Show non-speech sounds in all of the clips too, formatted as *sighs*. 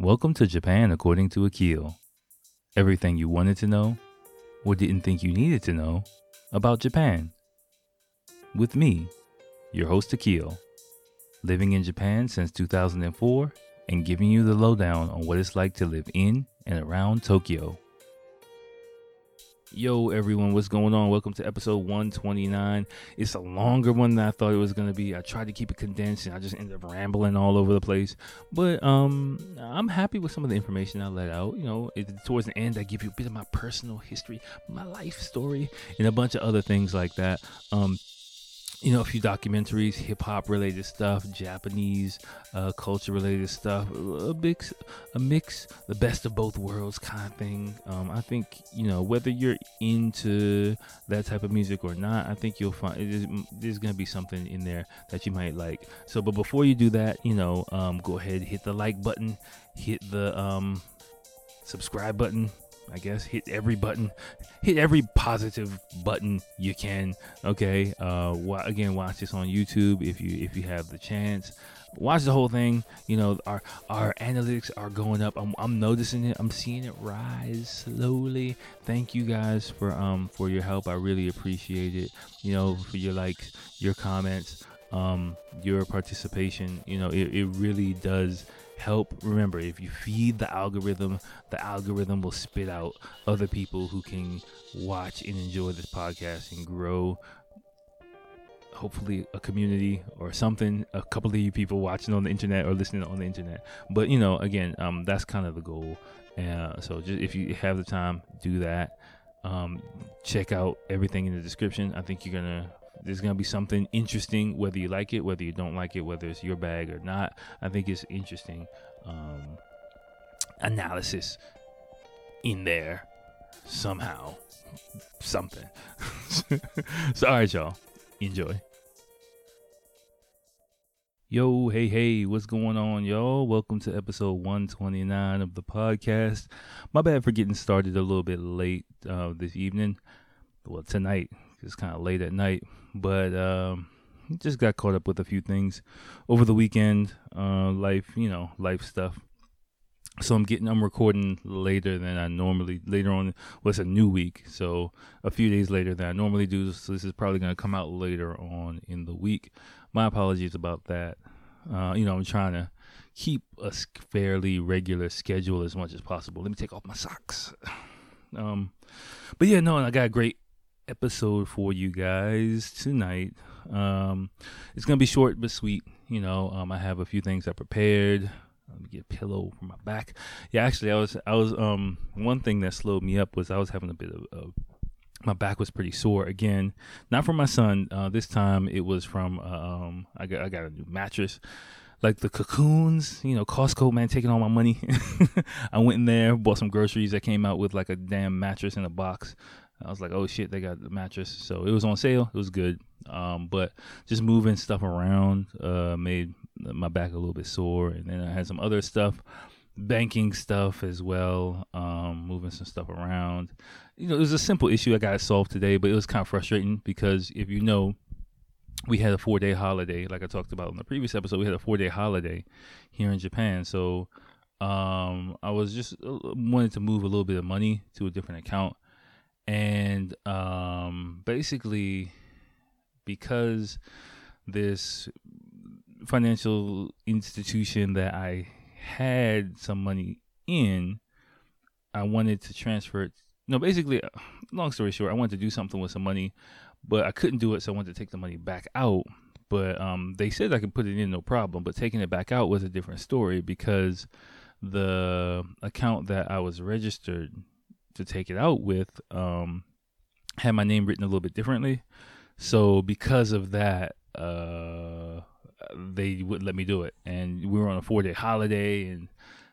Welcome to Japan according to Akil. Everything you wanted to know or didn't think you needed to know about Japan. With me, your host Akil, living in Japan since 2004 and giving you the lowdown on what it's like to live in and around Tokyo. Yo, everyone, what's going on? Welcome to episode 129. It's a longer one than I thought it was going to be. I tried to keep it condensed and I just ended up rambling all over the place. But um, I'm happy with some of the information I let out. You know, it, towards the end, I give you a bit of my personal history, my life story, and a bunch of other things like that. Um, you know, a few documentaries, hip hop related stuff, Japanese uh, culture related stuff, a mix, a mix, the best of both worlds kind of thing. Um, I think you know whether you're into that type of music or not, I think you'll find there's gonna be something in there that you might like. So, but before you do that, you know, um, go ahead, hit the like button, hit the um, subscribe button I guess hit every button, hit every positive button you can. Okay. Uh, again, watch this on YouTube if you if you have the chance. Watch the whole thing. You know our our analytics are going up. I'm, I'm noticing it. I'm seeing it rise slowly. Thank you guys for um for your help. I really appreciate it. You know for your likes, your comments, um your participation. You know it, it really does help. Remember if you feed the algorithm the algorithm will spit out other people who can watch and enjoy this podcast and grow hopefully a community or something a couple of you people watching on the internet or listening on the internet. But you know again um, that's kind of the goal. Uh, so just if you have the time do that. Um, check out everything in the description. I think you're gonna there's gonna be something interesting, whether you like it, whether you don't like it, whether it's your bag or not. I think it's interesting um, analysis in there somehow, something. *laughs* so, all right, y'all, enjoy. Yo, hey, hey, what's going on, y'all? Welcome to episode 129 of the podcast. My bad for getting started a little bit late uh, this evening. Well, tonight, it's kind of late at night, but um, just got caught up with a few things over the weekend. Uh, life, you know, life stuff. So I'm getting, I'm recording later than I normally. Later on, it's a new week, so a few days later than I normally do. So this is probably going to come out later on in the week. My apologies about that. Uh, you know, I'm trying to keep a fairly regular schedule as much as possible. Let me take off my socks. *sighs* Um, but yeah, no, I got a great episode for you guys tonight. Um, it's gonna be short but sweet. You know, um, I have a few things I prepared. Let me get a pillow for my back. Yeah, actually, I was, I was, um, one thing that slowed me up was I was having a bit of, of my back was pretty sore again. Not from my son. Uh, this time it was from, um, I got, I got a new mattress like the cocoons, you know, Costco man taking all my money. *laughs* I went in there, bought some groceries. I came out with like a damn mattress in a box. I was like, oh shit, they got the mattress. So it was on sale. It was good. Um, but just moving stuff around uh, made my back a little bit sore. And then I had some other stuff, banking stuff as well, um, moving some stuff around. You know, it was a simple issue I got it solved today, but it was kind of frustrating because if you know, we had a four day holiday, like I talked about in the previous episode. We had a four day holiday here in Japan. So um, I was just uh, wanted to move a little bit of money to a different account and um, basically because this financial institution that I had some money in, I wanted to transfer it. No, basically, uh, long story short, I wanted to do something with some money, but I couldn't do it, so I wanted to take the money back out. But um, they said I could put it in no problem, but taking it back out was a different story because the account that I was registered to take it out with um, had my name written a little bit differently. So because of that, uh, they wouldn't let me do it. And we were on a four day holiday, and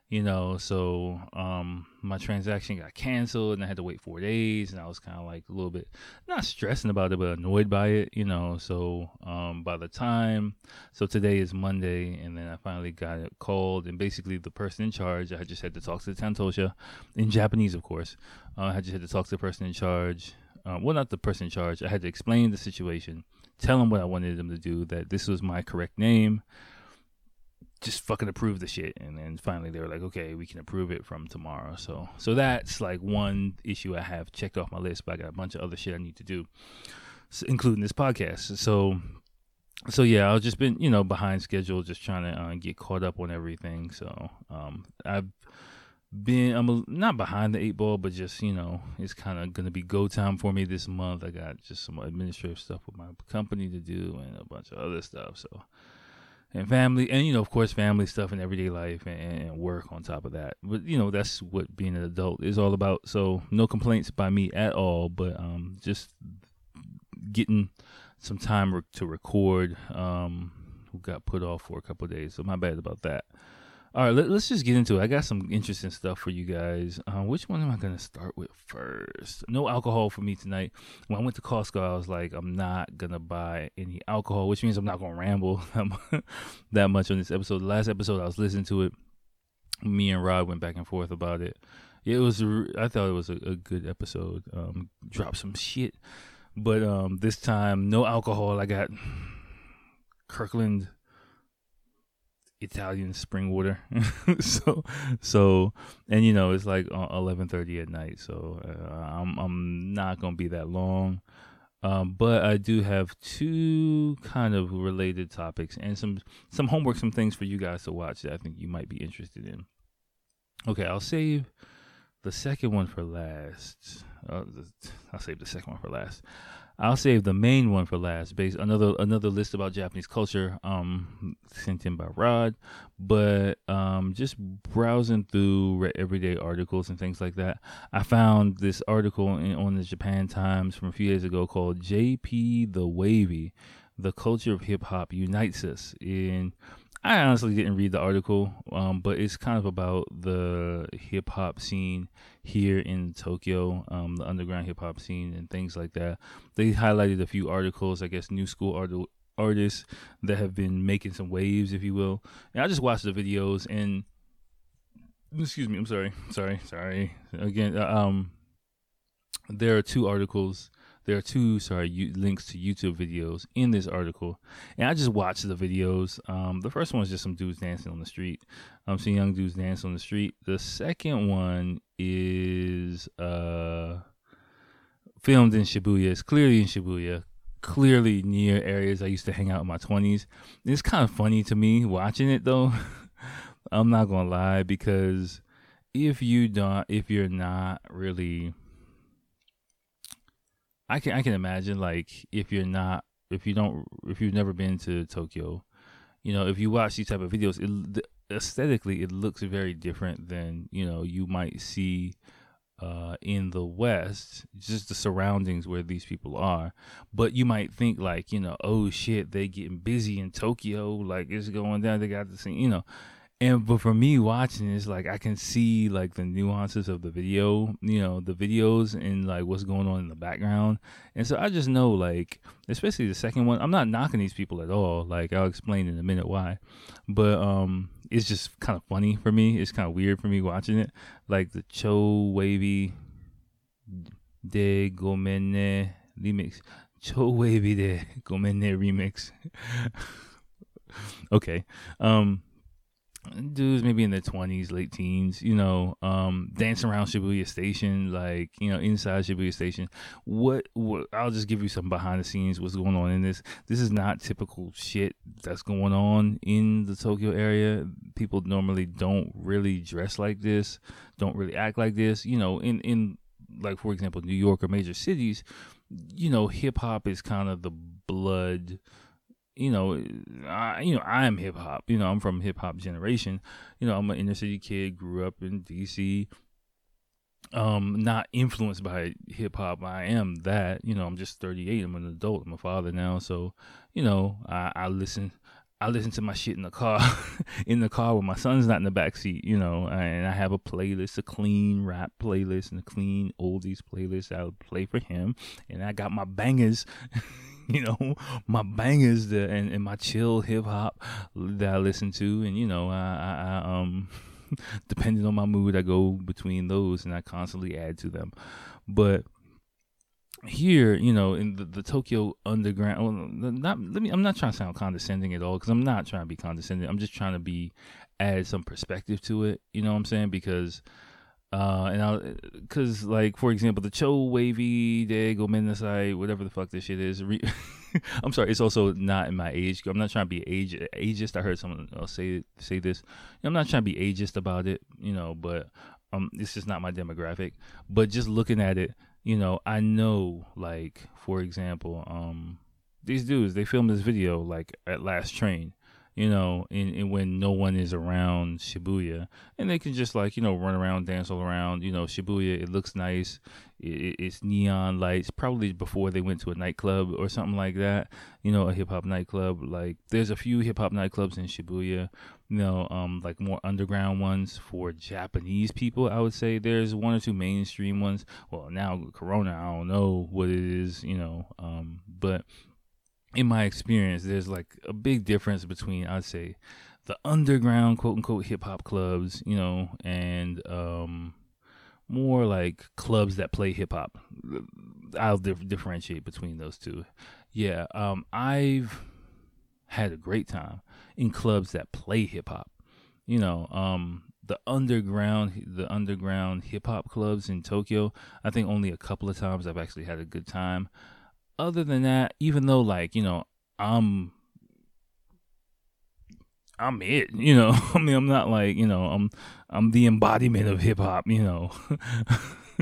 you know, so um, my transaction got canceled, and I had to wait four days, and I was kind of like a little bit not stressing about it, but annoyed by it, you know. So um, by the time, so today is Monday, and then I finally got it called, and basically the person in charge, I just had to talk to the Tantosha in Japanese, of course. Uh, I just had to talk to the person in charge. Uh, well, not the person in charge. I had to explain the situation, tell them what I wanted them to do, that this was my correct name just fucking approve the shit. And then finally they were like, okay, we can approve it from tomorrow. So so that's like one issue I have checked off my list, but I got a bunch of other shit I need to do, including this podcast. So so yeah, I've just been you know behind schedule, just trying to uh, get caught up on everything. So um, I've been I'm a, not behind the eight ball, but just you know it's kind of gonna be go time for me this month. I got just some administrative stuff with my company to do and a bunch of other stuff. So and family, and you know, of course, family stuff and everyday life and, and, work on top of that. But you know, that's what being an adult is all about. So no complaints by me at all, but um, just getting some time to record. Um, got put off for a couple days, so my bad about that. All right, let, us just get into it. I got some interesting stuff for you guys. Uh, which one am I going to start with first? No alcohol for me tonight. When I went to Costco, I was like, I'm not going to buy any alcohol, which means I'm not going to ramble *laughs* that much on this episode. The last episode, I was listening to it. Me and Rod went back and forth about it. It was. I thought it was a, a good episode. Um, drop some shit, but um, this time no alcohol. I got *sighs* Kirkland Italian spring water. *laughs* so so and you know it's like uh, eleven thirty at night. So uh, I'm I'm not gonna be that long. Um, but I do have two kind of related topics and some some homework, some things for you guys to watch that I think you might be interested in. Okay, I'll save the second one for last. Uh, I'll save the second one for last. I'll save the main one for last. Based another another list about Japanese culture, um, sent in by Rod. But um, just browsing through everyday articles and things like that, I found this article in, on the Japan Times from a few days ago called "JP the Wavy: The Culture of Hip Hop Unites Us." In I honestly didn't read the article, um, but it's kind of about the hip hop scene here in Tokyo, um, the underground hip hop scene and things like that. They highlighted a few articles, I guess, new school art- artists that have been making some waves, if you will. And I just watched the videos and excuse me, I'm sorry, sorry, sorry. Again, uh, um, there are two articles there are two sorry you, links to YouTube videos in this article, and I just watched the videos. Um, the first one is just some dudes dancing on the street. I'm seeing young dudes dance on the street. The second one is uh, filmed in Shibuya. It's clearly in Shibuya, clearly near areas I used to hang out in my 20s. It's kind of funny to me watching it though. *laughs* I'm not gonna lie because if you don't, if you're not really I can I can imagine like if you're not if you don't if you've never been to Tokyo, you know, if you watch these type of videos, it, aesthetically it looks very different than you know you might see uh, in the West, just the surroundings where these people are. But you might think like, you know, oh shit, they getting busy in Tokyo, like it's going down. They got the same, you know. And but for me watching it's like I can see like the nuances of the video, you know, the videos and like what's going on in the background. And so I just know like especially the second one, I'm not knocking these people at all. Like I'll explain in a minute why. But um it's just kind of funny for me. It's kind of weird for me watching it. Like the Cho Wavy de Gomenne remix. Cho Wavy de Gomenne remix. *laughs* okay. Um dudes maybe in their 20s late teens you know um dancing around shibuya station like you know inside shibuya station. What, what i'll just give you some behind the scenes what's going on in this. This is not typical shit that's going on in the tokyo area. People normally don't really dress like this don't really act like this. You know in in like for example new york or major cities you know hip hop is kind of the blood you know, I you know I am hip hop. You know, I'm from hip hop generation. You know, I'm an inner city kid. Grew up in D.C. Um, not influenced by hip hop. I am that. You know, I'm just 38. I'm an adult. I'm a father now. So, you know, I, I listen. I listen to my shit in the car, *laughs* in the car when my son's not in the back seat, you know, and I have a playlist, a clean rap playlist and a clean oldies playlist I would play for him. And I got my bangers *laughs* you know, my bangers that, and, and my chill hip hop that I listen to, and you know, I, I, I um, *laughs* depending on my mood, I go between those, and I constantly add to them. But here, you know, in the, the Tokyo underground, well, not let me. I'm not trying to sound condescending at all because I'm not trying to be condescending. I'm just trying to be add some perspective to it. You know what I'm saying? Because, uh, and I, because like for example, the Cho Wavy Day Gomennasai, whatever the fuck this shit is. Re- *laughs* I'm sorry, it's also not in my age. I'm not trying to be age ageist. I heard someone else say say this. I'm not trying to be ageist about it, you know, but um, it's just not my demographic. But just looking at it you know, I know, like, for example, um, these dudes, they filmed this video, like, at Last Train, you know, and, when no one is around Shibuya, and they can just, like, you know, run around, dance all around, you know, Shibuya, it looks nice, it, it's neon lights, probably before they went to a nightclub or something like that, you know, a hip hop nightclub. Like, there's a few hip hop nightclubs in Shibuya, you know, um, like more underground ones for Japanese people. I would say there's one or two mainstream ones. Well, now Corona, I don't know what it is, you know, um, but in my experience, there's like a big difference between I'd say the underground quote unquote hip hop clubs, you know, and um, more like clubs that play hip hop. I'll dif- differentiate between those two. Yeah, um, I've had a great time in clubs that play hip hop. You know, um, the underground, the underground hip hop clubs in Tokyo. I think only a couple of times I've actually had a good time. Other than that, even though like you know I'm I'm it, you know. *laughs* I mean, I'm not like you know, I'm I'm the embodiment of hip hop, you know. *laughs*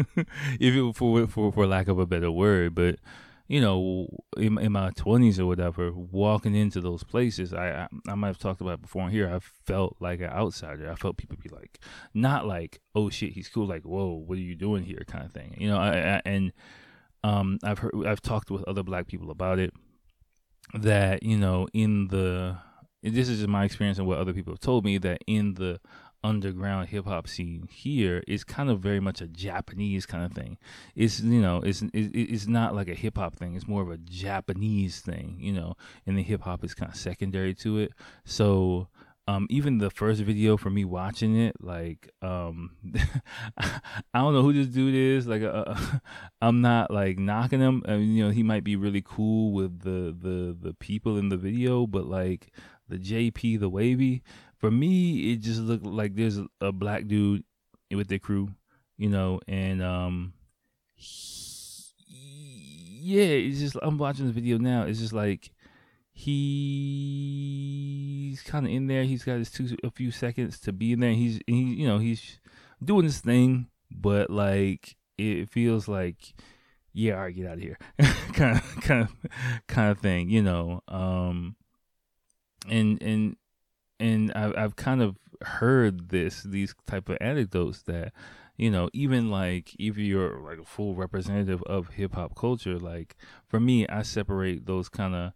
if it for for for lack of a better word, but you know, in, in my twenties or whatever, walking into those places, I, I, I might have talked about before here. I felt like an outsider. I felt people be like, not like, oh shit, he's cool. Like, whoa, what are you doing here, kind of thing. You know, I, I, and um, I've heard, I've talked with other black people about it. That you know, in the this is just my experience and what other people have told me that in the underground hip hop scene here is kind of very much a Japanese kind of thing. It's you know it's it's not like a hip hop thing. It's more of a Japanese thing, you know. And the hip hop is kind of secondary to it. So um, even the first video for me watching it, like um, *laughs* I don't know who this dude is. Like uh, uh *laughs* I'm not like knocking him. I mean, you know, he might be really cool with the the the people in the video, but like the JP the wavy, for me, it just looked like there's a black dude with their crew, you know, and um, he, yeah, it's just I'm watching the video now. It's just like he's kind of in there. He's got his two a few seconds to be in there. He's he, you know, he's doing his thing, but like it feels like yeah, all right, get out of here, kind of kind of kind of thing, you know. Um, and and and I've, I've kind of heard this these type of anecdotes that you know even like if you're like a full representative of hip hop culture like for me I separate those kind of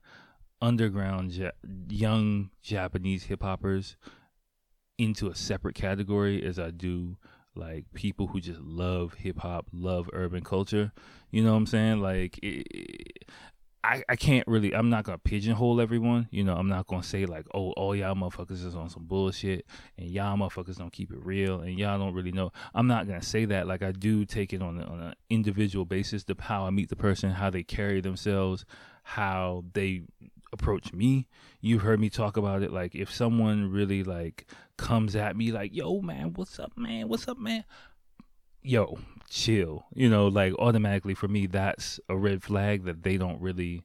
underground ja- young Japanese hip hoppers into a separate category as I do like people who just love hip hop, love urban culture. You know what I'm saying? Like it, I, I can't really I'm not gonna pigeonhole everyone. You know, I'm not gonna say like, oh, all y'all motherfuckers is on some bullshit and y'all motherfuckers don't keep it real and y'all don't really know. I'm not gonna say that. Like I do take it on, on an individual basis, the how I meet the person, how they carry themselves, how they approach me. You've heard me talk about it. Like if someone really like comes at me like, yo man, what's up, man? What's up, man? yo, chill. You know, like automatically for me, that's a red flag that they don't really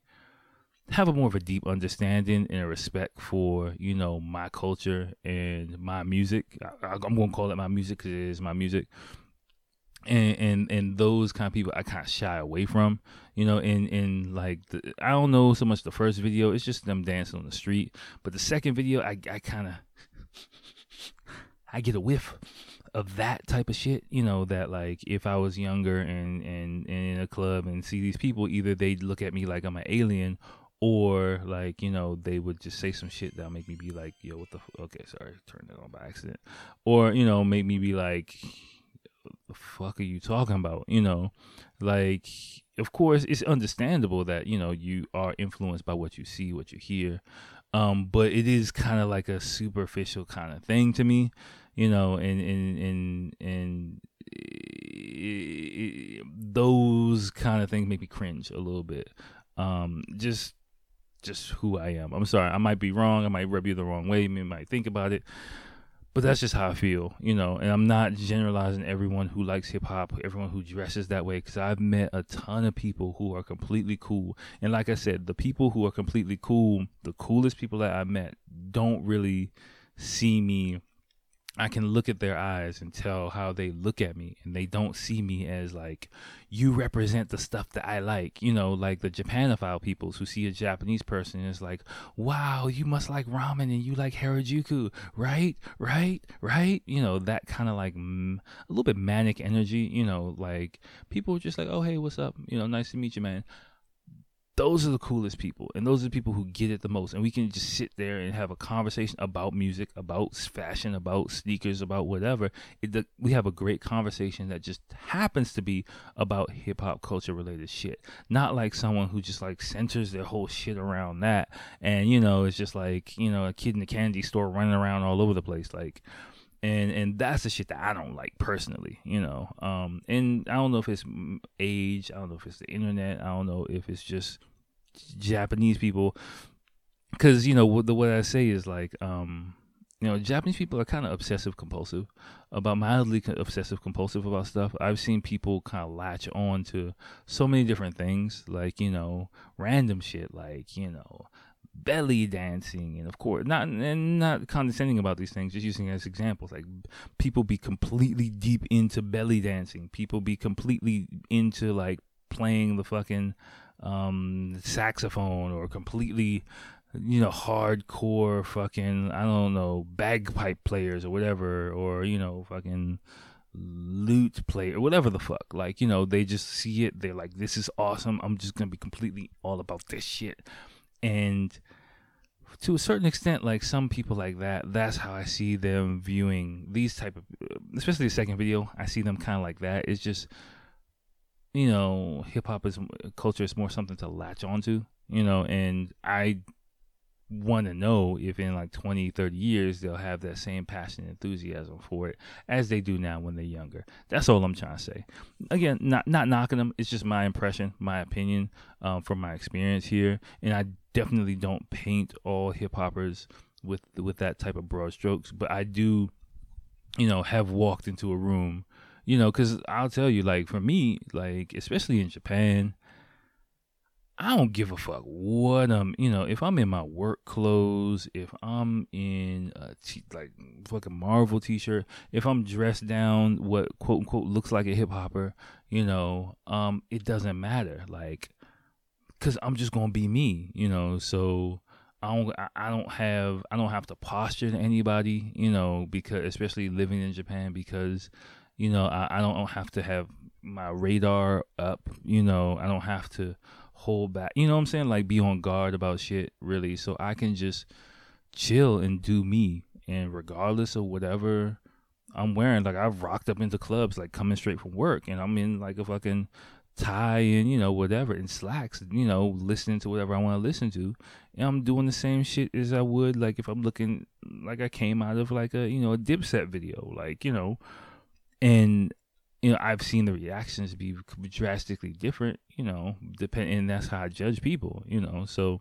have a more of a deep understanding and a respect for you know my culture and my music. I, am gonna call it my music because it is my music. And, and and those kind of people I kind of shy away from, you know. And and like the, I don't know so much the first video, it's just them dancing on the street. But the second video, I I kind of I get a whiff of that type of shit, you know, that like if I was younger and, and, and in a club and see these people, either they'd look at me like I'm an alien or like, you know, they would just say some shit that'll make me be like, yo, what the, f-? okay, sorry, turned it on by accident. Or, you know, make me be like, the fuck are you talking about? You know, like, of course, it's understandable that, you know, you are influenced by what you see, what you hear. Um, but it is kind of like a superficial kind of thing to me you know, and and and and it, it, those kind of things make me cringe a little bit. Um, just just who I am. I'm sorry, I might be wrong. I might rub you the wrong way. You might think about it, but that's just how I feel, you know. And I'm not generalizing everyone who likes hip hop, everyone who dresses that way, because I've met a ton of people who are completely cool. And like I said, the people who are completely cool, the coolest people that I met, don't really see me I can look at their eyes and tell how they look at me and they don't see me as like you represent the stuff that I like. You know, like the Japanophile peoples who see a Japanese person it's like, "Wow, you must like ramen and you like Harajuku, right? Right? Right?" You know, that kind of like mm, a little bit manic energy, you know, like people are just like, "Oh, hey, what's up? You know, nice to meet you, man." Those are the coolest people and those are the people who get it the most and we can just sit there and have a conversation about music about fashion about sneakers about whatever. It, the, we have a great conversation that just happens to be about hip-hop culture related shit. Not like someone who just like centers their whole shit around that and you know it's just like you know a kid in the candy store running around all over the place like and and that's the shit that I don't like personally, you know. Um, and I don't know if it's age, I don't know if it's the internet, I don't know if it's just Japanese people, because you know what the what I say is like, um, you know, Japanese people are kind of obsessive compulsive about mildly obsessive compulsive about stuff. I've seen people kind of latch on to so many different things, like you know, random shit, like you know belly dancing and of course not and not condescending about these things just using as examples. Like people be completely deep into belly dancing. People be completely into like playing the fucking um saxophone or completely you know hardcore fucking i don't know bagpipe players or whatever or you know fucking lute player whatever the fuck. Like you know they just see it. They're like this is awesome. I'm just gonna be completely all about this shit and to a certain extent like some people like that that's how i see them viewing these type of especially the second video i see them kind of like that. It's just you know hip hop is culture is more something to latch onto you know and i want to know if in like 20 30 years they'll have that same passion and enthusiasm for it as they do now when they're younger. That's all i'm trying to say. Again not not knocking them it's just my impression my opinion um, from my experience here. And i definitely don't paint all hip hoppers with with that type of broad strokes but i do you know have walked into a room you know because i'll tell you like for me like especially in japan I don't give a fuck what I'm, you know, if I'm in my work clothes, if I'm in a t- like fucking Marvel t-shirt, if I'm dressed down what quote unquote looks like a hip hopper, you know, um, it doesn't matter, like, cause I'm just gonna be me, you know. So I don't, I don't have, I don't have to posture to anybody, you know, because especially living in Japan, because, you know, I, I don't have to have my radar up, you know, I don't have to hold back. You know what I'm saying? Like be on guard about shit, really. So I can just chill and do me. And regardless of whatever I'm wearing, like I've rocked up into clubs like coming straight from work and I'm in like a fucking tie and, you know, whatever, in slacks, you know, listening to whatever I want to listen to. And I'm doing the same shit as I would like if I'm looking like I came out of like a, you know, a dipset video. Like, you know, and you know, I've seen the reactions be drastically different, you know, depend, and that's how I judge people, you know, so,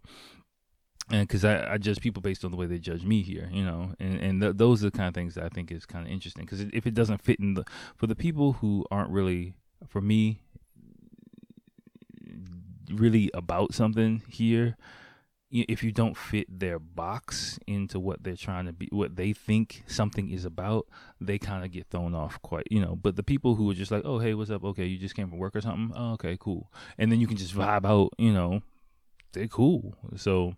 and because I, I judge people based on the way they judge me here, you know, and, and th- those are the kind of things that I think is kind of interesting because if it doesn't fit in the, for the people who aren't really, for me, really about something here, if you don't fit their box into what they're trying to be what they think something is about they kind of get thrown off quite you know but the people who are just like oh hey what's up okay you just came from work or something oh, okay cool and then you can just vibe out you know they're cool so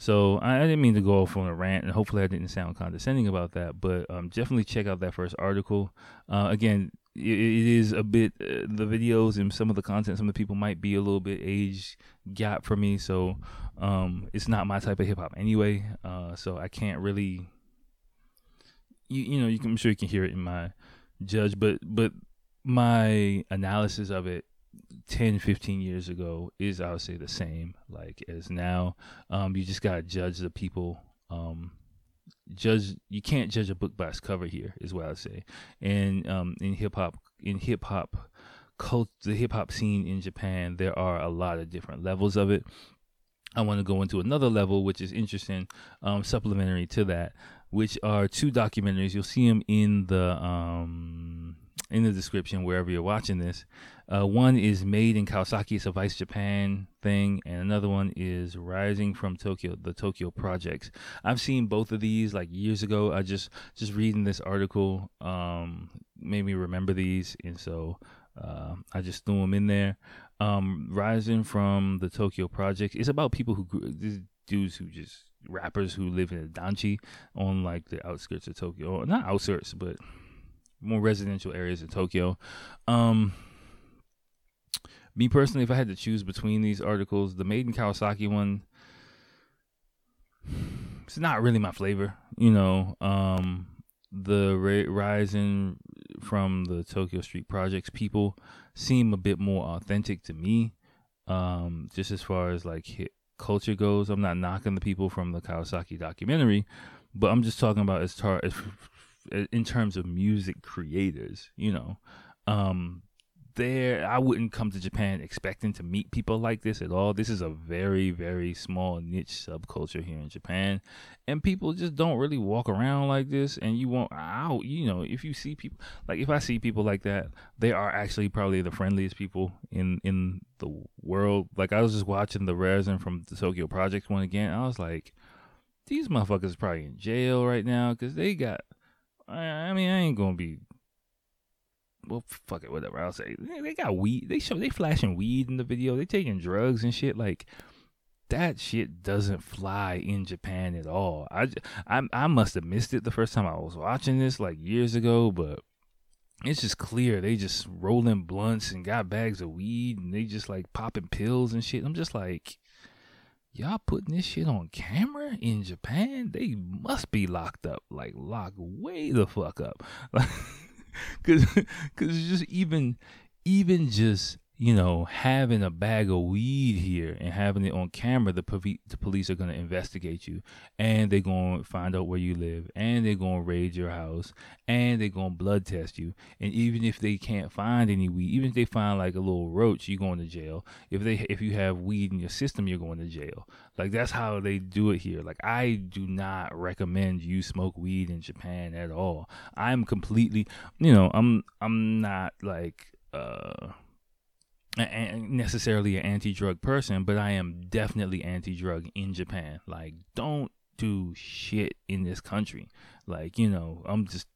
so I, I didn't mean to go off on a rant, and hopefully I didn't sound condescending about that. But um, definitely check out that first article. Uh, again, it, is a bit uh, the videos and some of the content. Some of the people might be a little bit age gap for me, so um, it's not my type of hip hop anyway. Uh, so I can't really, you you know, you can, I'm sure you can hear it in my judge, but but my analysis of it 10 15 years ago is i would say the same like as now um, you just gotta judge the people um, judge you can't judge a book by its cover here is what I say. And um, in hip hop in hip hop cult the hip hop scene in Japan, there are a lot of different levels of it. I want to go into another level, which is interesting, um, supplementary to that, which are two documentaries. You'll see them in the um, in the description wherever you're watching this. Uh, one is Made in Kawasaki, it's a Vice Japan thing, and another one is Rising from Tokyo, the Tokyo Projects. I've seen both of these like years ago. I just just reading this article um, made me remember these, and so uh, I just threw them in there. Um, Rising from the Tokyo Project is about people who dudes who just rappers who live in danchi on like the outskirts of Tokyo, not outskirts, but more residential areas in Tokyo. Um, me personally, if I had to choose between these articles, the Made in Kawasaki one, it's not really my flavor. You know, um, the ra- rising from the Tokyo Street Projects people seem a bit more authentic to me. Um, just as far as like hit culture goes, I'm not knocking the people from the Kawasaki documentary, but I'm just talking about as tar as in terms of music creators, you know, um, there I wouldn't come to Japan expecting to meet people like this at all. This is a very very small niche subculture here in Japan, and people just don't really walk around like this. And you won't out, you know, if you see people like if I see people like that, they are actually probably the friendliest people in in the world. Like I was just watching the Rising from the Tokyo Project one again. I was like, these motherfuckers probably in jail right now because they got I, mean, I ain't gonna be. Well, fuck it, whatever. I'll say they got weed. They show they flashing weed in the video. They taking drugs and shit. Like that shit doesn't fly in Japan at all. I, I, I must have missed it the first time I was watching this like years ago, but it's just clear they just rolling blunts and got bags of weed and they just like popping pills and shit. I'm just like, y'all putting this shit on camera in Japan? They must be locked up, like locked way the fuck up, *laughs* cause, cause just even, even just you know, having a bag of weed here and having it on camera, the, the police are going to investigate you and they're going to find out where you live and they're going to raid your house and they're going to blood test you. And even if they can't find any weed, even if they find like a little roach, you're going to jail. If they if you have weed in your system, you're going to jail. Like that's how they do it here. Like I do not recommend you smoke weed in Japan at all. I'm completely, you know, I'm I'm not like uh necessarily an anti-drug person, but I am definitely anti-drug in Japan. Like, don't do shit in this country. Like, you know, I'm just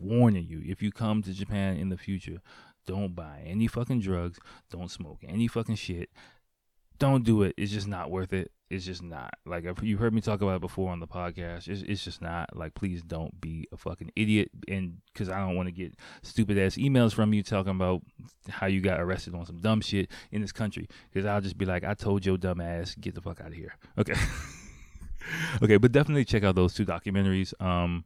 warning you. If you come to Japan in the future, don't buy any fucking drugs. Don't smoke any fucking shit. Don't do it. It's just not worth it it's just not like you've heard me talk about it before on the podcast. It's, it's just not like please don't be a fucking idiot and because I don't want to get stupid ass emails from you talking about how you got arrested on some dumb shit in this country because I'll just be like I told your dumb ass get the fuck out of here. Okay, *laughs* okay, but definitely check out those two documentaries. Um,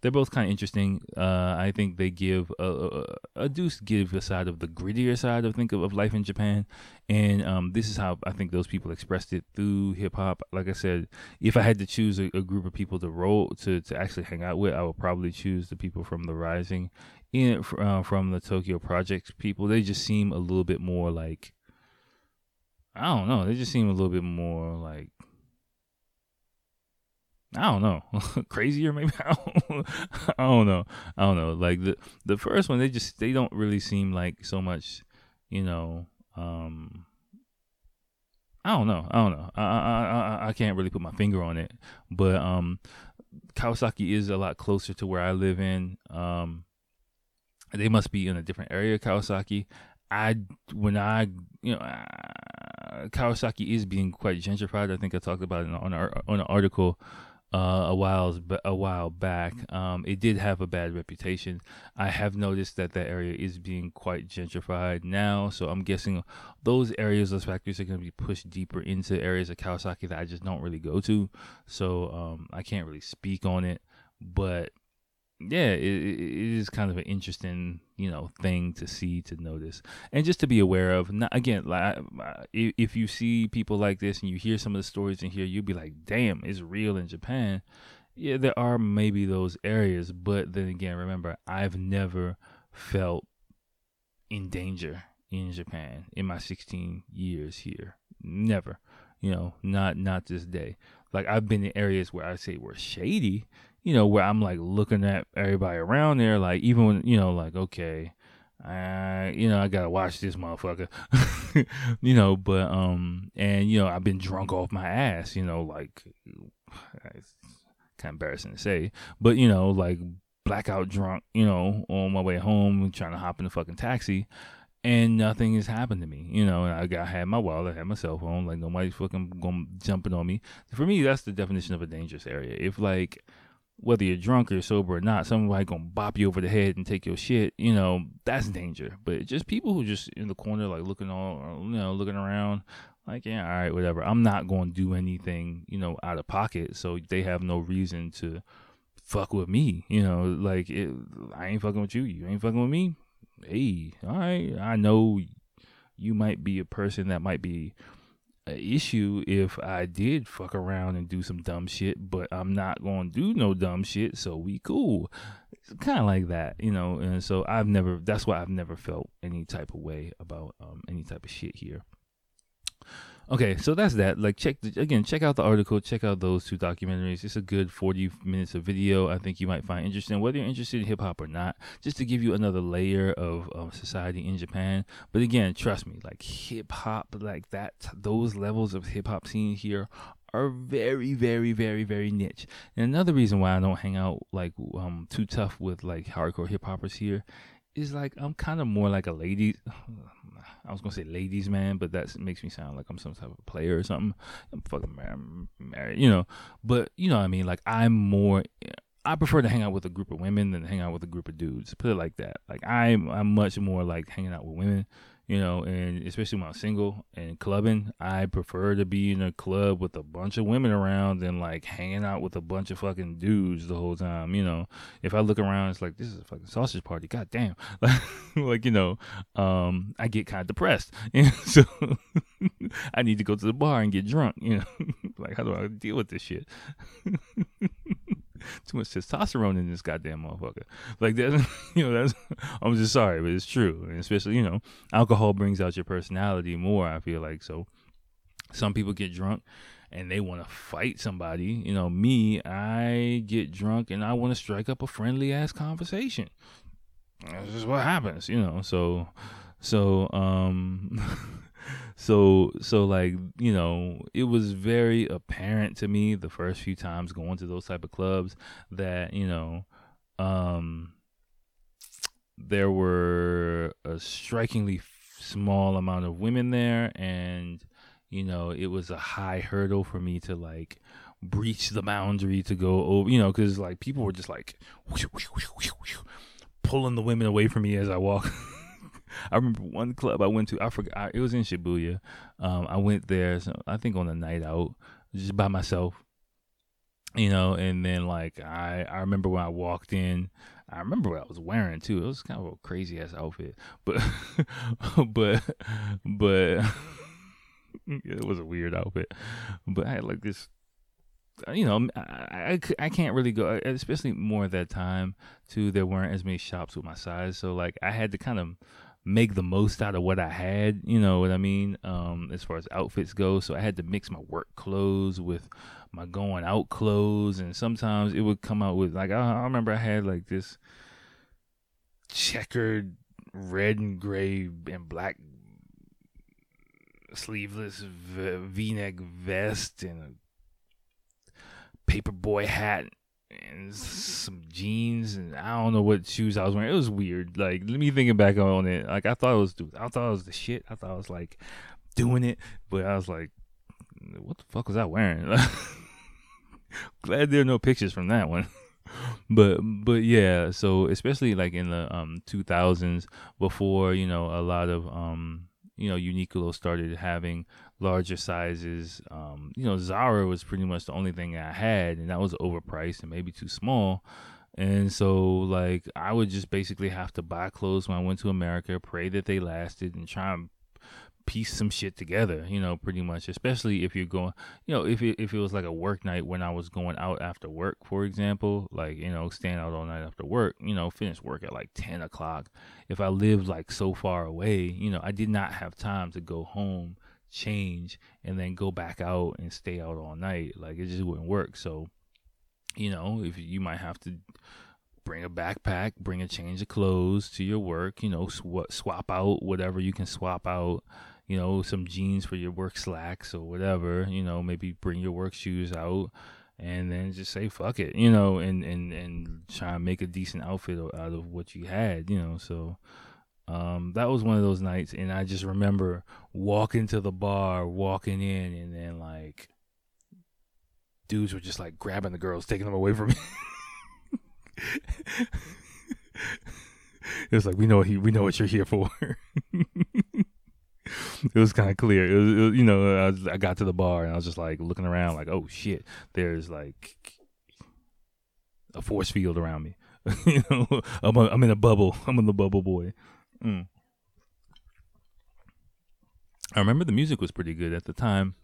they're both kind of interesting. Uh, I think they give a, a, a do give a side of the grittier side of think of, of life in Japan, and um, this is how I think those people expressed it through hip hop. Like I said, if I had to choose a, a, group of people to roll to to actually hang out with, I would probably choose the people from the Rising, in uh, from the Tokyo Projects people. They just seem a little bit more like I don't know. They just seem a little bit more like I don't know, *laughs* crazier maybe. *laughs* I don't, know. I don't know. Like the the first one, they just they don't really seem like so much, you know. um I don't know. I don't know. I I I, I can't really put my finger on it, but um, Kawasaki is a lot closer to where I live in. Um, they must be in a different area. Kawasaki. I when I you know uh, Kawasaki is being quite gentrified. I think I talked about it on our on an article uh, a while a while back. Um, it did have a bad reputation. I have noticed that that area is being quite gentrified now, so I'm guessing those areas, those factories, are going to be pushed deeper into areas of Kawasaki that I just don't really go to. So um, I can't really speak on it, but yeah, it, it is kind of an interesting, you know, thing to see, to notice, and just to be aware of. Not, again, like if you see people like this and you hear some of the stories in here, you'll be like, "Damn, it's real in Japan." yeah, there are maybe those areas, but then again, remember, I've never felt in danger in Japan in my 16 years here. Never, you know, not not this day. Like I've been in areas where I say were shady, you know, where I'm like looking at everybody around there, like even when you know, like okay, I you know I gotta watch this motherfucker, *laughs* you know, but um, and you know I've been drunk off my ass, you know, like it's kind of embarrassing to say, but you know, like blackout drunk, you know, on my way home, trying to hop in the fucking taxi and nothing has happened to me. You know, and I got had my wallet, I had my cell phone, like nobody's fucking going jumping on me. For me, that's the definition of a dangerous area. If like whether you're drunk or sober or not, somebody gonna bop you over the head and take your shit, you know, that's danger. But just people who just in the corner like looking all you know, looking around, like, yeah, all right, whatever. I'm not gonna do anything, you know, out of pocket. So they have no reason to fuck with me. You know, like it, I ain't fucking with you. You ain't fucking with me hey, all right, I know you might be a person that might be an issue if I did fuck around and do some dumb shit, but I'm not going to do no dumb shit, so we cool. Kind of like that, you know. And so I've never, that's why I've never felt any type of way about um, any type of shit here. Okay, so that's that. Like, check again, check out the article, check out those two documentaries. It's a good 40 minutes of video. I think you might find interesting, whether you're interested in hip hop or not, just to give you another layer of, of society in Japan. But again, trust me, like hip hop, like that, those levels of hip hop scene here are very, very, very, very niche. And another reason why I don't hang out like um too tough with like hardcore hip hoppers here is like I'm kind of more like a lady. I was gonna say ladies man, but that makes me sound like I'm some type of player or something. I'm fucking married, married, you know. But you know what I mean. Like I'm more. I prefer to hang out with a group of women than hang out with a group of dudes. Put it like that. Like I'm, I'm much more like hanging out with women you know, and especially when I'm single and clubbing, I prefer to be in a club with a bunch of women around than like hanging out with a bunch of fucking dudes the whole time. You know, if I look around, it's like this is a fucking sausage party. God damn, like, *laughs* like you know, um, I get kind of depressed, *laughs* and so *laughs* I need to go to the bar and get drunk. You know, like how do I deal with this shit? Too much testosterone in this goddamn motherfucker. Like that's *laughs* you know, that's. I'm just sorry, but it's true, and especially you know, alcohol brings out your personality more. I feel like so. Some people get drunk and they want to fight somebody. You know, me, I get drunk and I want to strike up a friendly ass conversation. This is what happens, you know. So, so, um. *laughs* so so like you know it was very apparent to me the first few times going to those type of clubs that you know um there were a strikingly small amount of women there and you know it was a high hurdle for me to like breach the boundary to go over you know because like people were just like pulling the women away from me as i walk *laughs* I remember one club I went to. I forgot it was in Shibuya. Um, I went there. So I think on a night out, just by myself. You know, and then like I I remember when I walked in. I remember what I was wearing too. It was kind of a crazy ass outfit, but *laughs* but but *laughs* it was a weird outfit. But I had like this you know, I, I, I, can't really go, especially more at that time, too. There weren't as many shops with my size. So, like, I had to kind of make the most out of what I had, you know what I mean, um, as far as outfits go. So I had to mix my work clothes with my going out clothes, and sometimes it would come out with like I, I remember I had like this checkered red and gray and black sleeveless v-neck vest and a paperboy hat and some jeans and I don't know what shoes I was wearing. It was weird. Like let me thinking back on it. Like I thought it was I thought it was the shit. I thought I was like doing it, but I was like, what the fuck was I wearing? *laughs* Glad there are no pictures from that one. *laughs* but but yeah, so especially like in the um 2000s before, you know, a lot of um you know Uniqlo started having larger sizes. Um, you know, Zara was pretty much the only thing I had, and that was overpriced and maybe too small. And so, like, I would just basically have to buy clothes when I went to America, pray that they lasted, and try and piece some shit together, you know, pretty much. Especially if you're going, you know, if it, if it was like a work night when I was going out after work, for example, like you know, staying out all night after work, you know, finish work at like ten o'clock. If I lived like so far away, you know, I did not have time to go home, change, and then go back out and stay out all night. Like it just wouldn't work. So, you know, if you might have to bring a backpack, bring a change of clothes to your work, you know, sw- swap out whatever you can swap out you know, some jeans for your work slacks or whatever, you know, maybe bring your work shoes out and then just say fuck it, you know, and and and try and make a decent outfit out of what you had, you know. So um, that was one of those nights, and I just remember walking to the bar, walking in, and then like dudes were just like grabbing the girls, taking them away from me. *laughs* it was like we know he, we know what you're here for. *laughs* *laughs* it was kind of clear. It was, it was, you know, I, was, I got to the bar and I was just like looking around, like, oh shit, there's like a force field around me. *laughs* you know, I'm, a, I'm in a bubble. *laughs* I'm in the bubble boy. Mm. I remember the music was pretty good at the time,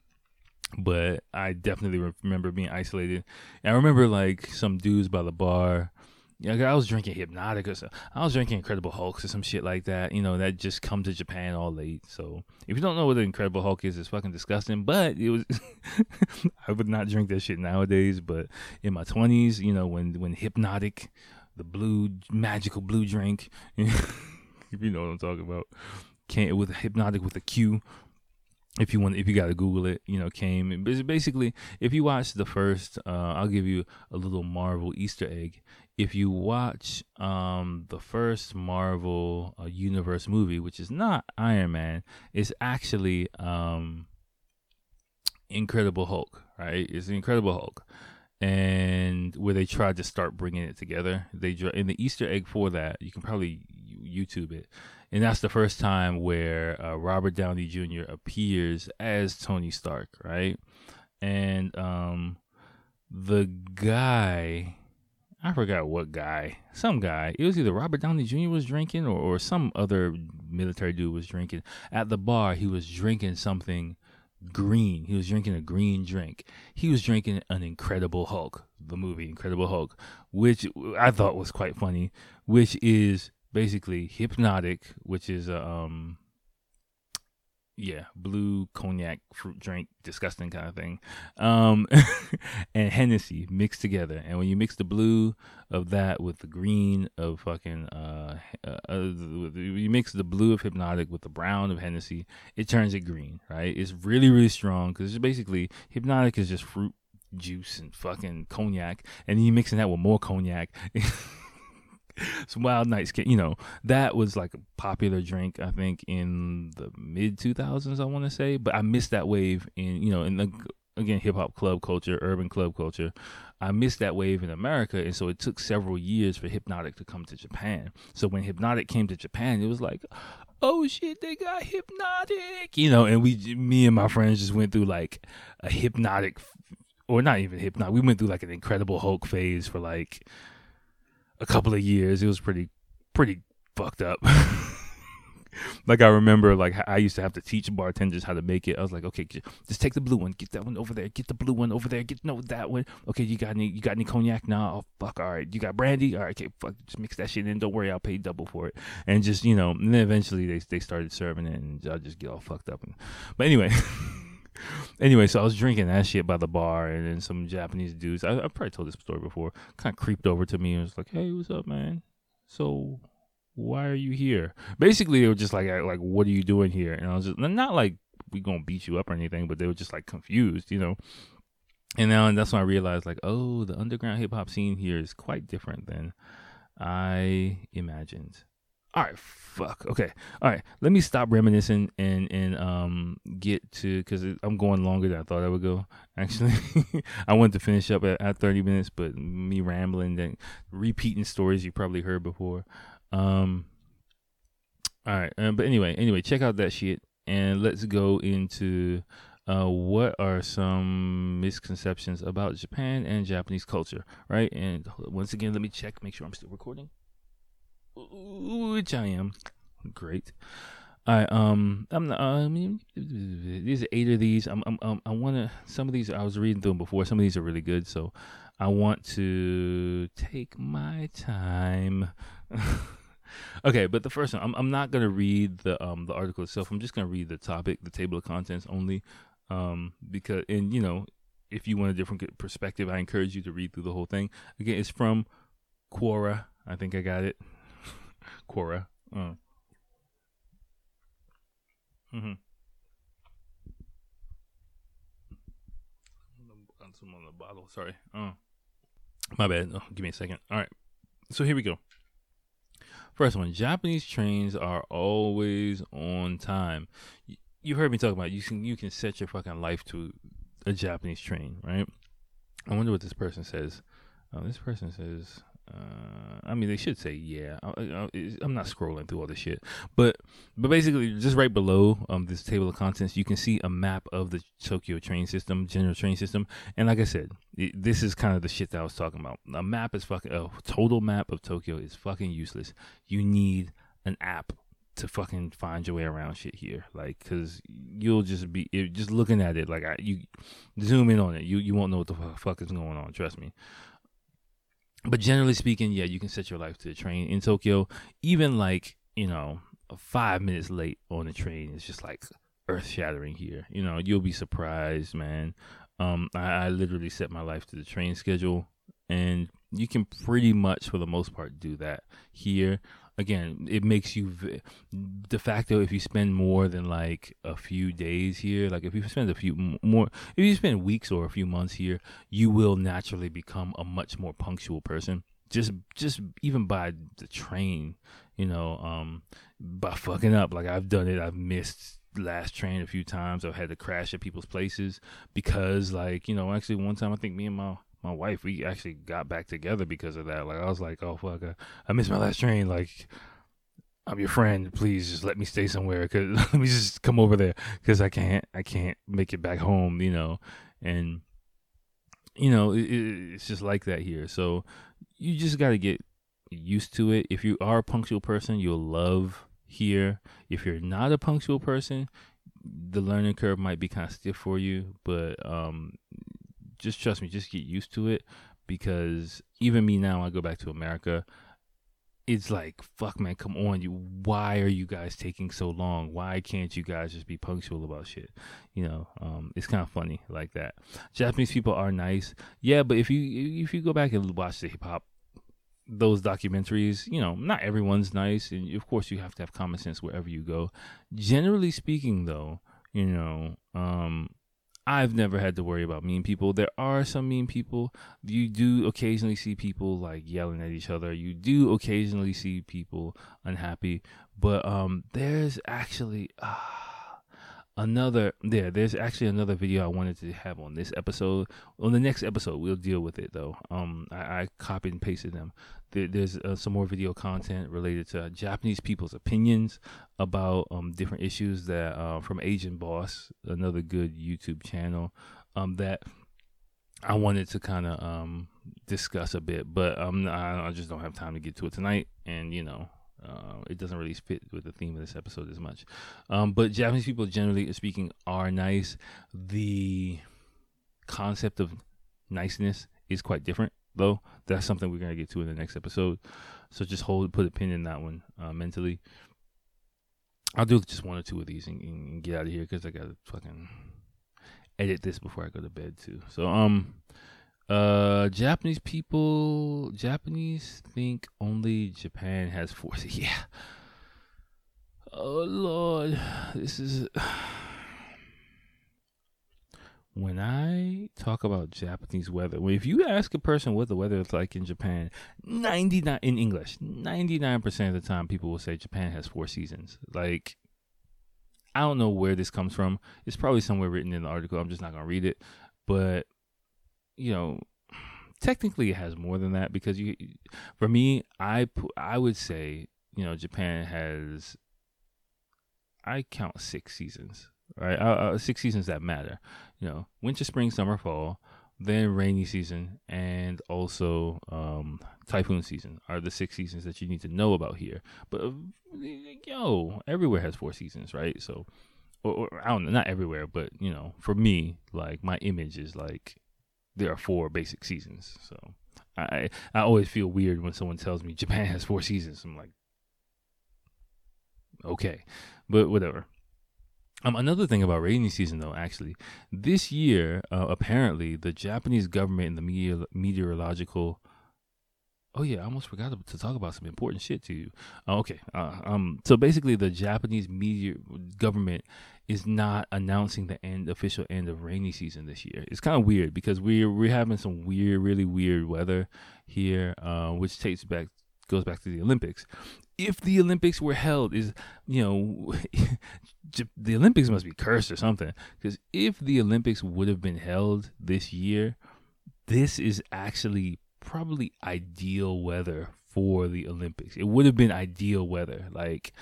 but I definitely remember being isolated. And I remember like some dudes by the bar yeah, I was drinking Hpnotiq or so. I was drinking Incredible Hulk or some shit like that. You know, that just come to Japan all late. So if you don't know what the Incredible Hulk is, it's fucking disgusting. But it was, *laughs* I would not drink that shit nowadays. But in my twenties, you know, when when Hpnotiq, the blue magical blue drink, *laughs* if you know what I'm talking about, came with Hpnotiq with a Q if you want if you got to google it you know came basically if you watch the first uh, i'll give you a little marvel easter egg if you watch um, the first Marvel uh, Universe movie, which is not Iron Man, it's actually um, Incredible Hulk, right? It's Incredible Hulk, and where they tried to start bringing it together. They in the Easter egg for that, you can probably YouTube it, and that's the first time where uh, Robert Downey Jr. appears as Tony Stark, right? And um, the guy I forgot what guy, some guy. It was either Robert Downey Jr. was drinking or, or some other military dude was drinking. At the bar, he was drinking something green. He was drinking a green drink. He was drinking an Incredible Hulk, the movie Incredible Hulk, which I thought was quite funny, which is basically Hpnotiq, which is um yeah, blue cognac fruit drink, disgusting kind of thing, um, *laughs* and Hennessy mixed together. And when you mix the blue of that with the green of fucking, uh, uh, uh you mix the blue of Hpnotiq with the brown of Hennessy, it turns it green, right? It's really really strong because it's basically Hpnotiq is just fruit juice and fucking cognac, and you mixing that with more cognac. *laughs* some wild nights. You know, that was like a popular drink, I think, in the mid 2000s, I want to say. But I missed that wave in, you know, in the, again, hip hop club culture, urban club culture. I missed that wave in America. And so it took several years for Hpnotiq to come to Japan. So when Hpnotiq came to Japan, it was like, oh shit, they got Hpnotiq, you know, and we, me and my friends just went through like a Hpnotiq or not even Hpnotiq. We went through like an Incredible Hulk phase for like, a couple of years. It was pretty pretty fucked up. *laughs* like I remember, like I used to have to teach bartenders how to make it. I was like, okay, just take the blue one, get that one over there, get the blue one over there, get no that one. Okay, you got any? You got any cognac? now? oh fuck, all right. You got brandy? All right, okay, fuck, just mix that shit in. Don't worry, I'll pay double for it. And just you know, and then eventually they they started serving it, and I just get all fucked up. And, but anyway. *laughs* anyway, so I was drinking that shit by the bar, and then some Japanese dudes. I, I probably told this story before. Kind of creeped over to me and was like, "Hey, what's up, man? So, why are you here?" Basically, they were just like, "Like, what are you doing here?" And I was just not like we gonna beat you up or anything, but they were just like confused, you know. And now and that's when I realized, like, oh, the underground hip hop scene here is quite different than I imagined all right fuck okay. All right let me stop reminiscing and and um get to because i'm going longer than i thought i would go actually. *laughs* I wanted to finish up at, at 30 minutes but me rambling and repeating stories you probably heard before. Um all right um, but anyway anyway check out that shit and let's go into uh, what are some misconceptions about Japan and Japanese culture, right? And once again, let me check, make sure I'm still recording which I am. Great. I um I'm not, I mean these are eight of these. I'm I'm, um, I want to some of these I was reading through them before. Some of these are really good, so I want to take my time. *laughs* okay, but the first one I'm I'm not gonna read the um the article itself. I'm just gonna read the topic, the table of contents only, um because and you know if you want a different perspective, I encourage you to read through the whole thing. Again, it's from Quora. I think I got it. Quora. Uh. Mm-hmm. Some on the bottle. Sorry. Oh, my bad. Oh, give me a second. All right. So here we go. First one: Japanese trains are always on time. You heard me talk about it. you can you can set your fucking life to a Japanese train, right? I wonder what this person says. Uh, this person says uh, I mean, they should say yeah. I, am not scrolling through all this shit, but but basically, just right below um this table of contents, you can see a map of the Tokyo train system, general train system, and like I said, it, this is kind of the shit that I was talking about. A map is fucking a total map of Tokyo is fucking useless. You need an app to fucking find your way around shit here, like, cause you'll just be it, just looking at it, like I, you zoom in on it, you you won't know what the fuck is going on. Trust me but generally speaking, yeah, you can set your life to the train in Tokyo. Even like you know, five minutes late on the train is just like earth shattering here. You know, you'll be surprised, man. Um, I, I literally set my life to the train schedule, and you can pretty much, for the most part, do that here again, it makes you de facto if you spend more than like a few days here, like if you spend a few more, if you spend weeks or a few months here, you will naturally become a much more punctual person. Just, just even by the train, you know, um, by fucking up. Like I've done it. I've missed last train a few times. I've had to crash at people's places because, like, you know, actually one time I think me and my my wife, we actually got back together because of that. Like I was like, oh fuck, I, I missed my last train. Like I'm your friend. Please just let me stay somewhere. Cause *laughs* let me just come over there. Cause I can't, I can't make it back home. You know, and you know, it, it's just like that here. So you just got to get used to it. If you are a punctual person, you'll love here. If you're not a punctual person, the learning curve might be kind of stiff for you, but um, just trust me, just get used to it because even me now, I go back to America. It's like, fuck, man, come on. You, why are you guys taking so long? Why can't you guys just be punctual about shit? You know, um, it's kind of funny like that. Japanese people are nice, yeah, but if you if you go back and watch the hip hop those documentaries, you know, not everyone's nice, and of course you have to have common sense wherever you go. Generally speaking, though, you know, um, I've never had to worry about mean people. There are some mean people. You do occasionally see people like yelling at each other. You do occasionally see people unhappy, but um, there's actually. Uh, another yeah there's actually another video i wanted to have on this episode. On the next episode we'll deal with it though. Um i, I copied and pasted them. There, there's uh, some more video content related to japanese people's opinions about um different issues that uh, from asian boss another good youtube channel um that i wanted to kind of um discuss a bit but um I, I just don't have time to get to it tonight and you know uh, it doesn't really fit with the theme of this episode as much. Um, but Japanese people, generally speaking, are nice. The concept of niceness is quite different, though. That's something we're gonna get to in the next episode. So just hold, put a pin in that one uh, mentally. I'll do just one or two of these and, and get out of here because I gotta fucking edit this before I go to bed too. So um, uh, Japanese people, Japanese think only Japan has force. *laughs* Yeah. Oh Lord, this is. *sighs* When I talk about Japanese weather, if you ask a person what the weather is like in Japan, ninety nine in English, ninety nine percent of the time, people will say Japan has four seasons. Like, I don't know where this comes from. It's probably somewhere written in the article. I'm just not gonna read it, but you know, technically it has more than that because you, for me, I I would say you know Japan has. I count six seasons, right? Uh, uh, six seasons that matter. You know, winter, spring, summer, fall. then rainy season, and also um, typhoon season are the six seasons that you need to know about here. But uh, yo, everywhere has four seasons, right? So, or, or I don't know, not everywhere, but you know, for me, like my image is like there are four basic seasons. So I I always feel weird when someone tells me *laughs* Japan has four seasons. I'm like, okay, but whatever. Um, another thing about rainy season, though, actually, this year, uh, apparently, the Japanese government and the meteor- meteorological Oh yeah, I almost forgot to talk about some important shit to you. Uh, okay, uh, um, so basically, the Japanese media government is not announcing the end official end of rainy season this year. It's kind of weird because we're we're having some weird, really weird weather here, uh, which takes back goes back to the Olympics. If the Olympics were held, is you know, *laughs* the Olympics must be cursed or something. Because if the Olympics would have been held this year, this is actually probably ideal weather for the Olympics. It would have been ideal weather. Like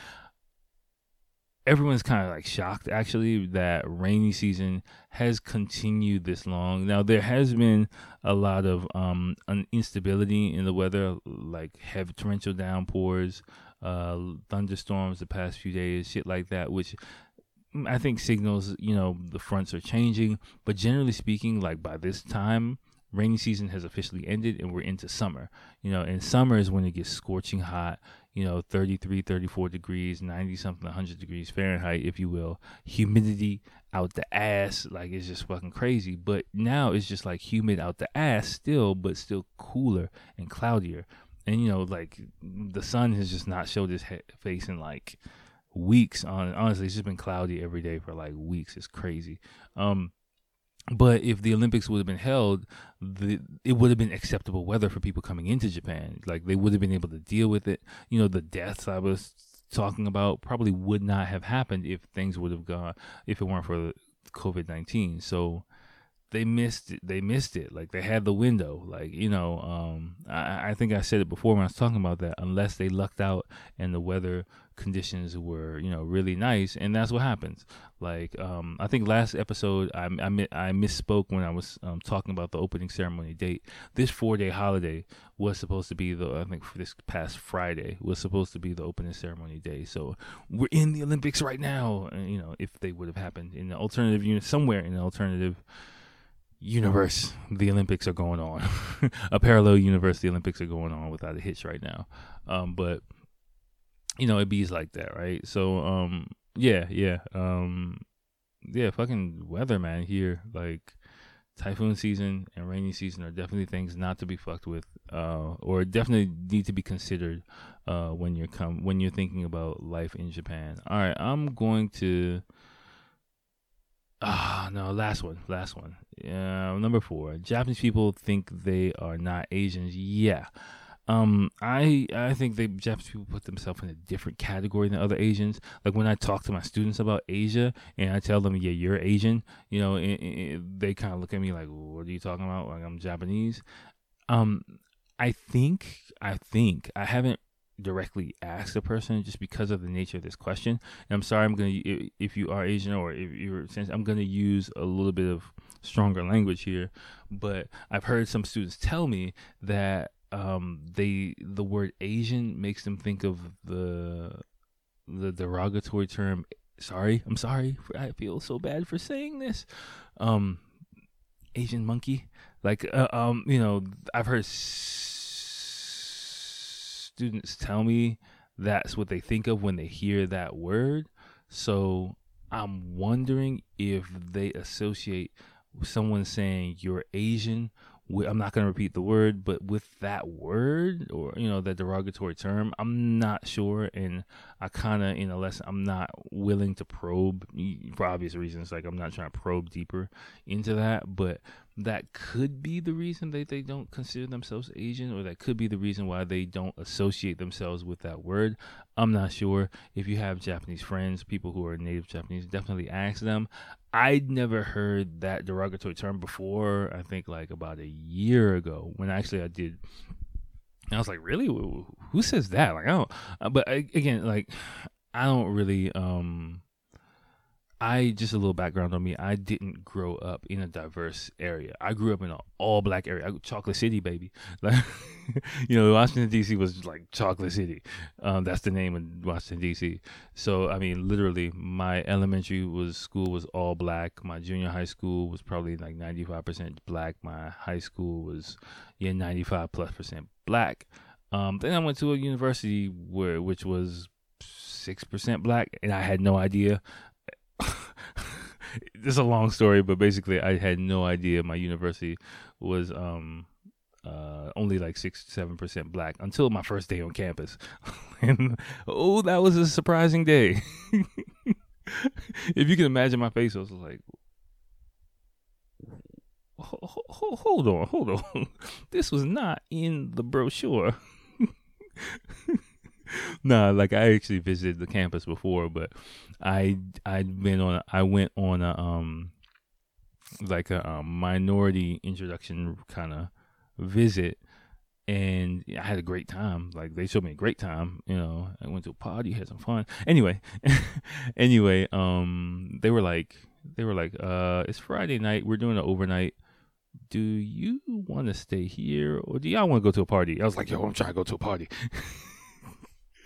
everyone's kind of like shocked actually that rainy season has continued this long. Now there has been a lot of um instability in the weather, like heavy torrential downpours, uh, thunderstorms the past few days, shit like that, which I think signals you know the fronts are changing. But generally speaking, like by this time rainy season has officially ended and we're into summer. You know, and summer is when it gets scorching hot, you know, 33, 34 degrees, 90 something, 100 degrees Fahrenheit, if you will. Humidity out the ass, like it's just fucking crazy. But now it's just like humid out the ass still, but still cooler and cloudier. And, you know, like the sun has just not showed he- face in like weeks on honestly it's just been cloudy every day for like weeks it's crazy um but if the Olympics would have been held, the, it would have been acceptable weather for people coming into Japan. Like they would have been able to deal with it. You know, the deaths I was talking about probably would not have happened if things would have gone if it weren't for COVID nineteen. So they missed it. They missed it. Like they had the window. Like you know, um, I, I think I said it before when I was talking about that. Unless they lucked out and the weather conditions were you know really nice, and that's what happens. Like um, I think last episode I I, I misspoke when I was um, talking about the opening ceremony date. This four day holiday was supposed to be the I think this past Friday was supposed to be the opening ceremony day. So we're in the Olympics right now. And, you know, if they would have happened in the alternative unit somewhere in the alternative universe, the Olympics are going on. *laughs* a parallel universe, the Olympics are going on without a hitch right now. Um, but you know, it bees like that, right? So, um, yeah, yeah, um, yeah, fucking weather, man. Here, like typhoon season and rainy season are definitely things not to be fucked with, uh, or definitely need to be considered uh, when you're come when you're thinking about life in Japan. All right, I'm going to. Ah, *sighs* no, last one, last one. Yeah, number four. Japanese people think they are not Asians. Yeah. Um, I I think they Japanese people put themselves in a different category than other Asians. Like when I talk to my students about Asia and I tell them, yeah, you're Asian, you know, they kind of look at me like, what are you talking about? Like I'm Japanese. Um, I think I think I haven't directly asked a person just because of the nature of this question. And I'm sorry, I'm gonna if you are Asian or if you're I'm gonna use a little bit of stronger language here, but I've heard some students tell me that um, they the word Asian makes them think of the the derogatory term. Sorry, I'm sorry. I feel so bad for saying this. Um, Asian monkey, like uh, um, you know, I've heard s- students tell me that's what they think of when they hear that word. So I'm wondering if they associate someone saying you're Asian I'm not going to repeat the word, but with that word or you know that derogatory term, I'm not sure, and I kind of in a lesson I'm not willing to probe for obvious reasons. Like I'm not trying to probe deeper into that, but that could be the reason that they don't consider themselves Asian, or that could be the reason why they don't associate themselves with that word. I'm not sure. If you have Japanese friends, people who are native Japanese, definitely ask them. I'd never heard that derogatory term before. I think like about a year ago when actually I did. I was like, really? Who says that? Like, I don't. Uh, but again, like, I don't really. um I just a little background on me. I didn't grow up in a diverse area. I grew up in an all black area. I, Chocolate City, baby. *laughs* Like, you know, Washington D.C. was like Chocolate City. Um, that's the name of Washington D.C. So I mean, literally, my elementary was school was all black. My junior high school was probably like ninety five percent black. My high school was yeah ninety five plus percent black. Um, then I went to a university where which was six percent black, and I had no idea *laughs* this is a long story, but basically, I had no idea my university was um uh only like six seven percent black until my first day on campus, *laughs* and oh, that was a surprising day. *laughs* if you can imagine my face, I was like, hold on, hold on, this was not in the brochure. *laughs* nah, like I actually visited the campus before, but I I'd been on I went on a um like a, a minority introduction kind of visit and I had a great time. Like they showed me a great time. You know, I went to a party, had some fun. Anyway, *laughs* anyway, um, they were like, they were like, uh, it's Friday night. We're doing an overnight. Do you want to stay here or do y'all want to go to a party? I was like, yo, I'm trying to go to a party. *laughs*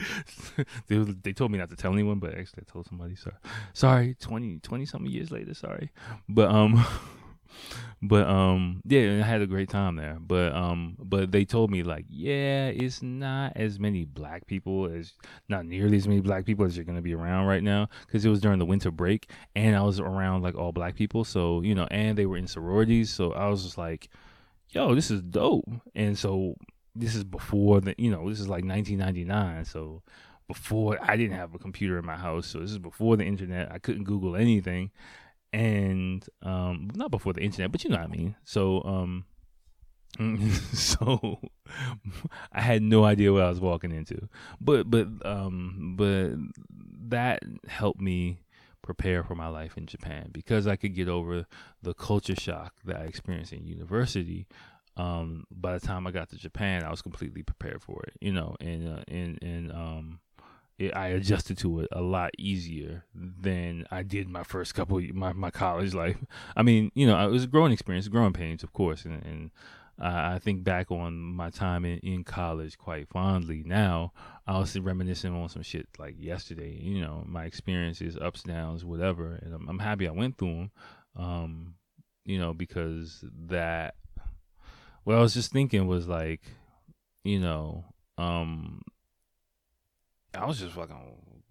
*laughs* they, they told me not to tell anyone, but actually I told somebody. Sorry, sorry. 20, 20 something years later. Sorry, but um, *laughs* but um, yeah, I had a great time there. But um, but they told me like, yeah, it's not as many black people as not nearly as many black people as you're gonna be around right now because it was during the winter break and I was around like all black people. So you know, and they were in sororities, so I was just like, yo, this is dope. And so this is before the you know this is like 1999 so before i didn't have a computer in my house so this is before the internet. I couldn't google anything. And um not before the internet but you know what i mean. So um *laughs* so *laughs* i had no idea what i was walking into. But but um but that helped me prepare for my life in japan because i could get over the culture shock that i experienced in university um, by the time I got to Japan, I was completely prepared for it, you know, and uh, and and um, it, I adjusted to it a lot easier than I did my first couple of, my my college life. *laughs* I mean, you know, it was a growing experience, growing pains, of course, and, and I think back on my time in, in college quite fondly. Now I was reminiscing on some shit like yesterday. You know, my experiences, ups, downs, whatever, and I'm, I'm happy I went through them. Um, you know, because that what I was just thinking was like, you know, um, I was just fucking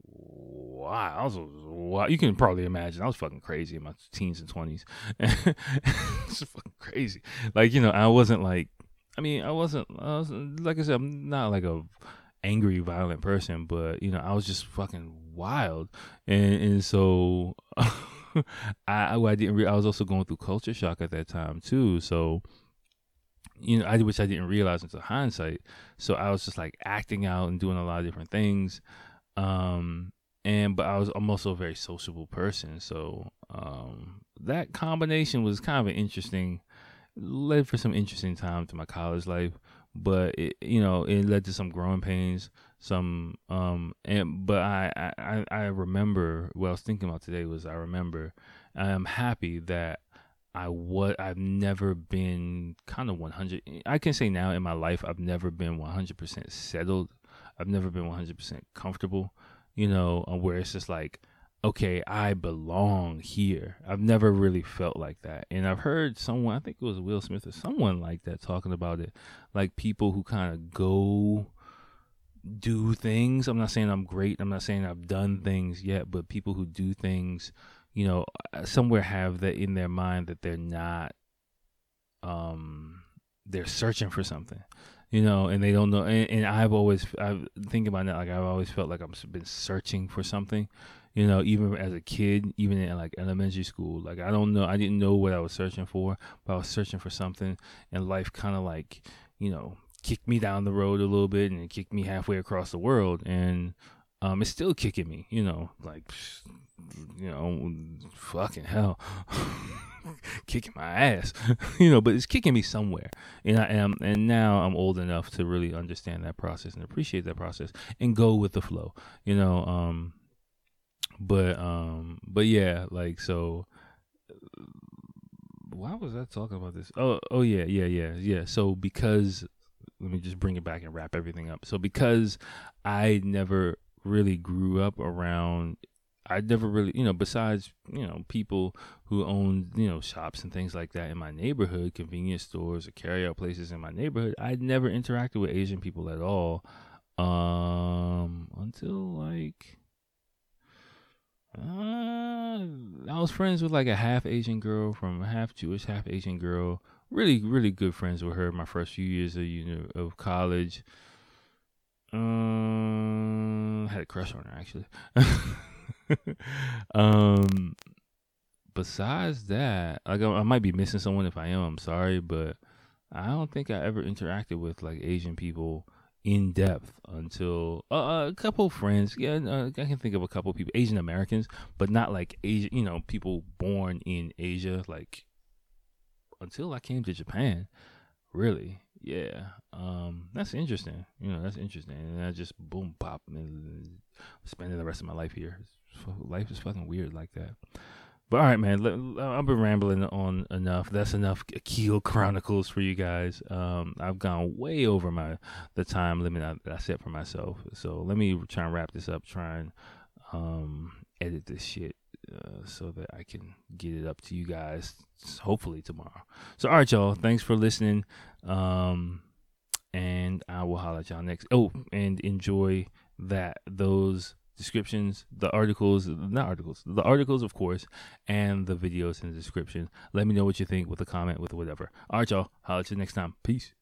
wow. I was wow. You can probably imagine I was fucking crazy in my teens and twenties. *laughs* it's fucking crazy. Like you know, I wasn't like. I mean, I wasn't. I was like I said, I'm not like a angry, violent person, but you know, I was just fucking wild, and and so. *laughs* I I didn't. Re- I was also going through culture shock at that time too. So you know, I which I didn't realize until hindsight. So I was just like acting out and doing a lot of different things. Um, and but I was I'm also a very sociable person, so um, that combination was kind of an interesting, led for some interesting time to my college life. But it, you know, it led to some growing pains, some um, and but I I I remember what I was thinking about today was I remember I am happy that I what I've never been kind of 100 I can say now in my life I've never been 100% settled. I've never been 100% comfortable, you know, uh, where it's just like okay, I belong here. I've never really felt like that. And I've heard someone, I think it was Will Smith or someone like that talking about it, like people who kind of go do things. I'm not saying I'm great. I'm not saying I've done things yet, but people who do things you know, uh, somewhere have that in their mind that they're not, um, they're searching for something, you know, and they don't know. And, and I've always, I think about that, like I've always felt like I've been searching for something, you know, even as a kid, even in like elementary school. Like I don't know, I didn't know what I was searching for, but I was searching for something, and life kind of like, you know, kicked me down the road a little bit and it kicked me halfway across the world, and um, it's still kicking me, you know, like you know, fucking hell, *laughs* kicking my ass, *laughs* you know, but it's kicking me somewhere. And I am, and now I'm old enough to really understand that process and appreciate that process and go with the flow, you know. Um, but um, but yeah, like so. Why was I talking about this? Oh, oh yeah, yeah, yeah, yeah. So because let me just bring it back and wrap everything up. So because I never really grew up around I never really, you know, besides, you know, people who own, you know, shops and things like that in my neighborhood, convenience stores or carryout places in my neighborhood, I'd never interacted with Asian people at all um until like uh, I was friends with like a half Asian girl from a half Jewish, half Asian girl. Really, really good friends with her my first few years of you know of college. Um, had a crush on her actually. *laughs* *laughs* um, besides that, like I, I might be missing someone. If I am, I'm sorry, but I don't think I ever interacted with like Asian people in depth until uh, a couple friends. Yeah, uh, I can think of a couple people, Asian Americans, but not like Asian. You know, people born in Asia. Like until I came to Japan, really. Yeah, um, that's interesting. You know, that's interesting, and I just boom pop and spending the rest of my life here. Life is fucking weird like that. But all right, man. I've been rambling on enough. That's enough Akil Chronicles for you guys. Um, I've gone way over my the time limit I, I set for myself. So let me try and wrap this up. Try and um, edit this shit uh, so that I can get it up to you guys hopefully tomorrow. So all right, y'all. Thanks for listening. Um, and I will holler at y'all next. Oh, and enjoy that those descriptions, the articles, not articles, the articles, of course, and the videos in the description. Let me know what you think with a comment, with whatever. All right, y'all. Holla at you next time. Peace.